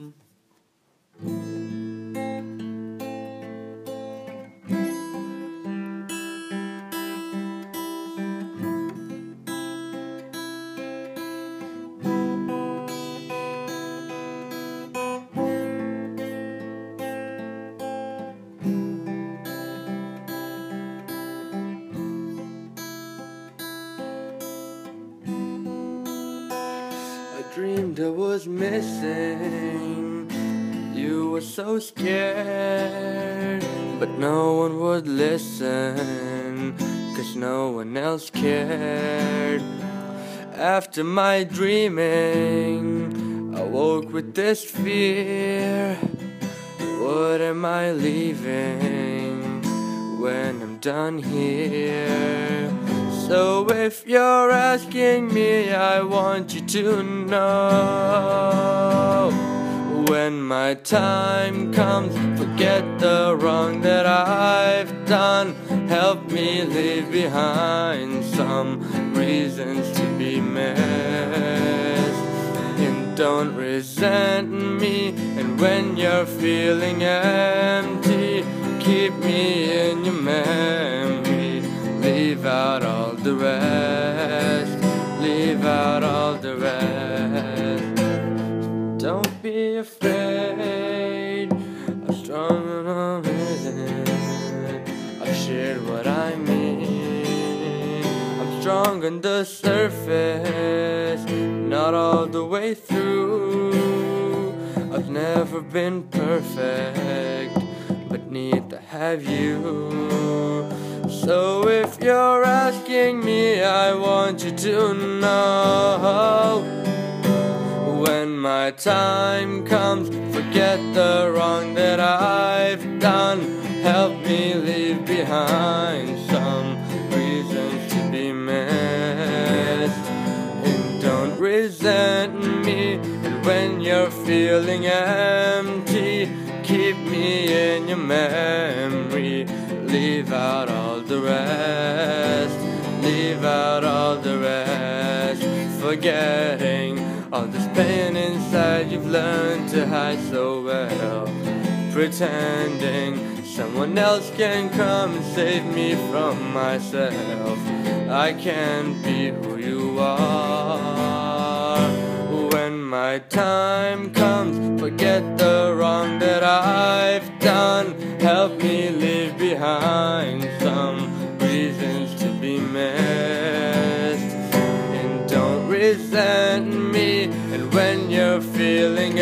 Mm. Dreamed I was missing. You were so scared, but no one would listen, cause no one else cared. After my dreaming, I woke with this fear. What am I leaving when I'm done here? So if you're asking me, I want you to know. When my time comes, forget the wrong that I've done. Help me leave behind some reasons to be missed. And don't resent me And when you're feeling empty Keep me in your memory afraid. I'm strong and I'm I've shared what I mean. I'm strong on the surface, not all the way through. I've never been perfect, but need to have you. So if you're asking me, I want you to know My time comes, forget the wrong that I've done. Help me leave behind some reasons to be missed And don't resent me And when you're feeling empty Keep me in your memory. Leave out all the rest. Leave out all the rest. Forgetting all this pain inside You've learned to hide so well Pretending someone else can come and save me from myself I can't be who you are When my time comes Forget the wrong that I've done Help me leave behind some reasons to be missed. And don't resent me. And when you're feeling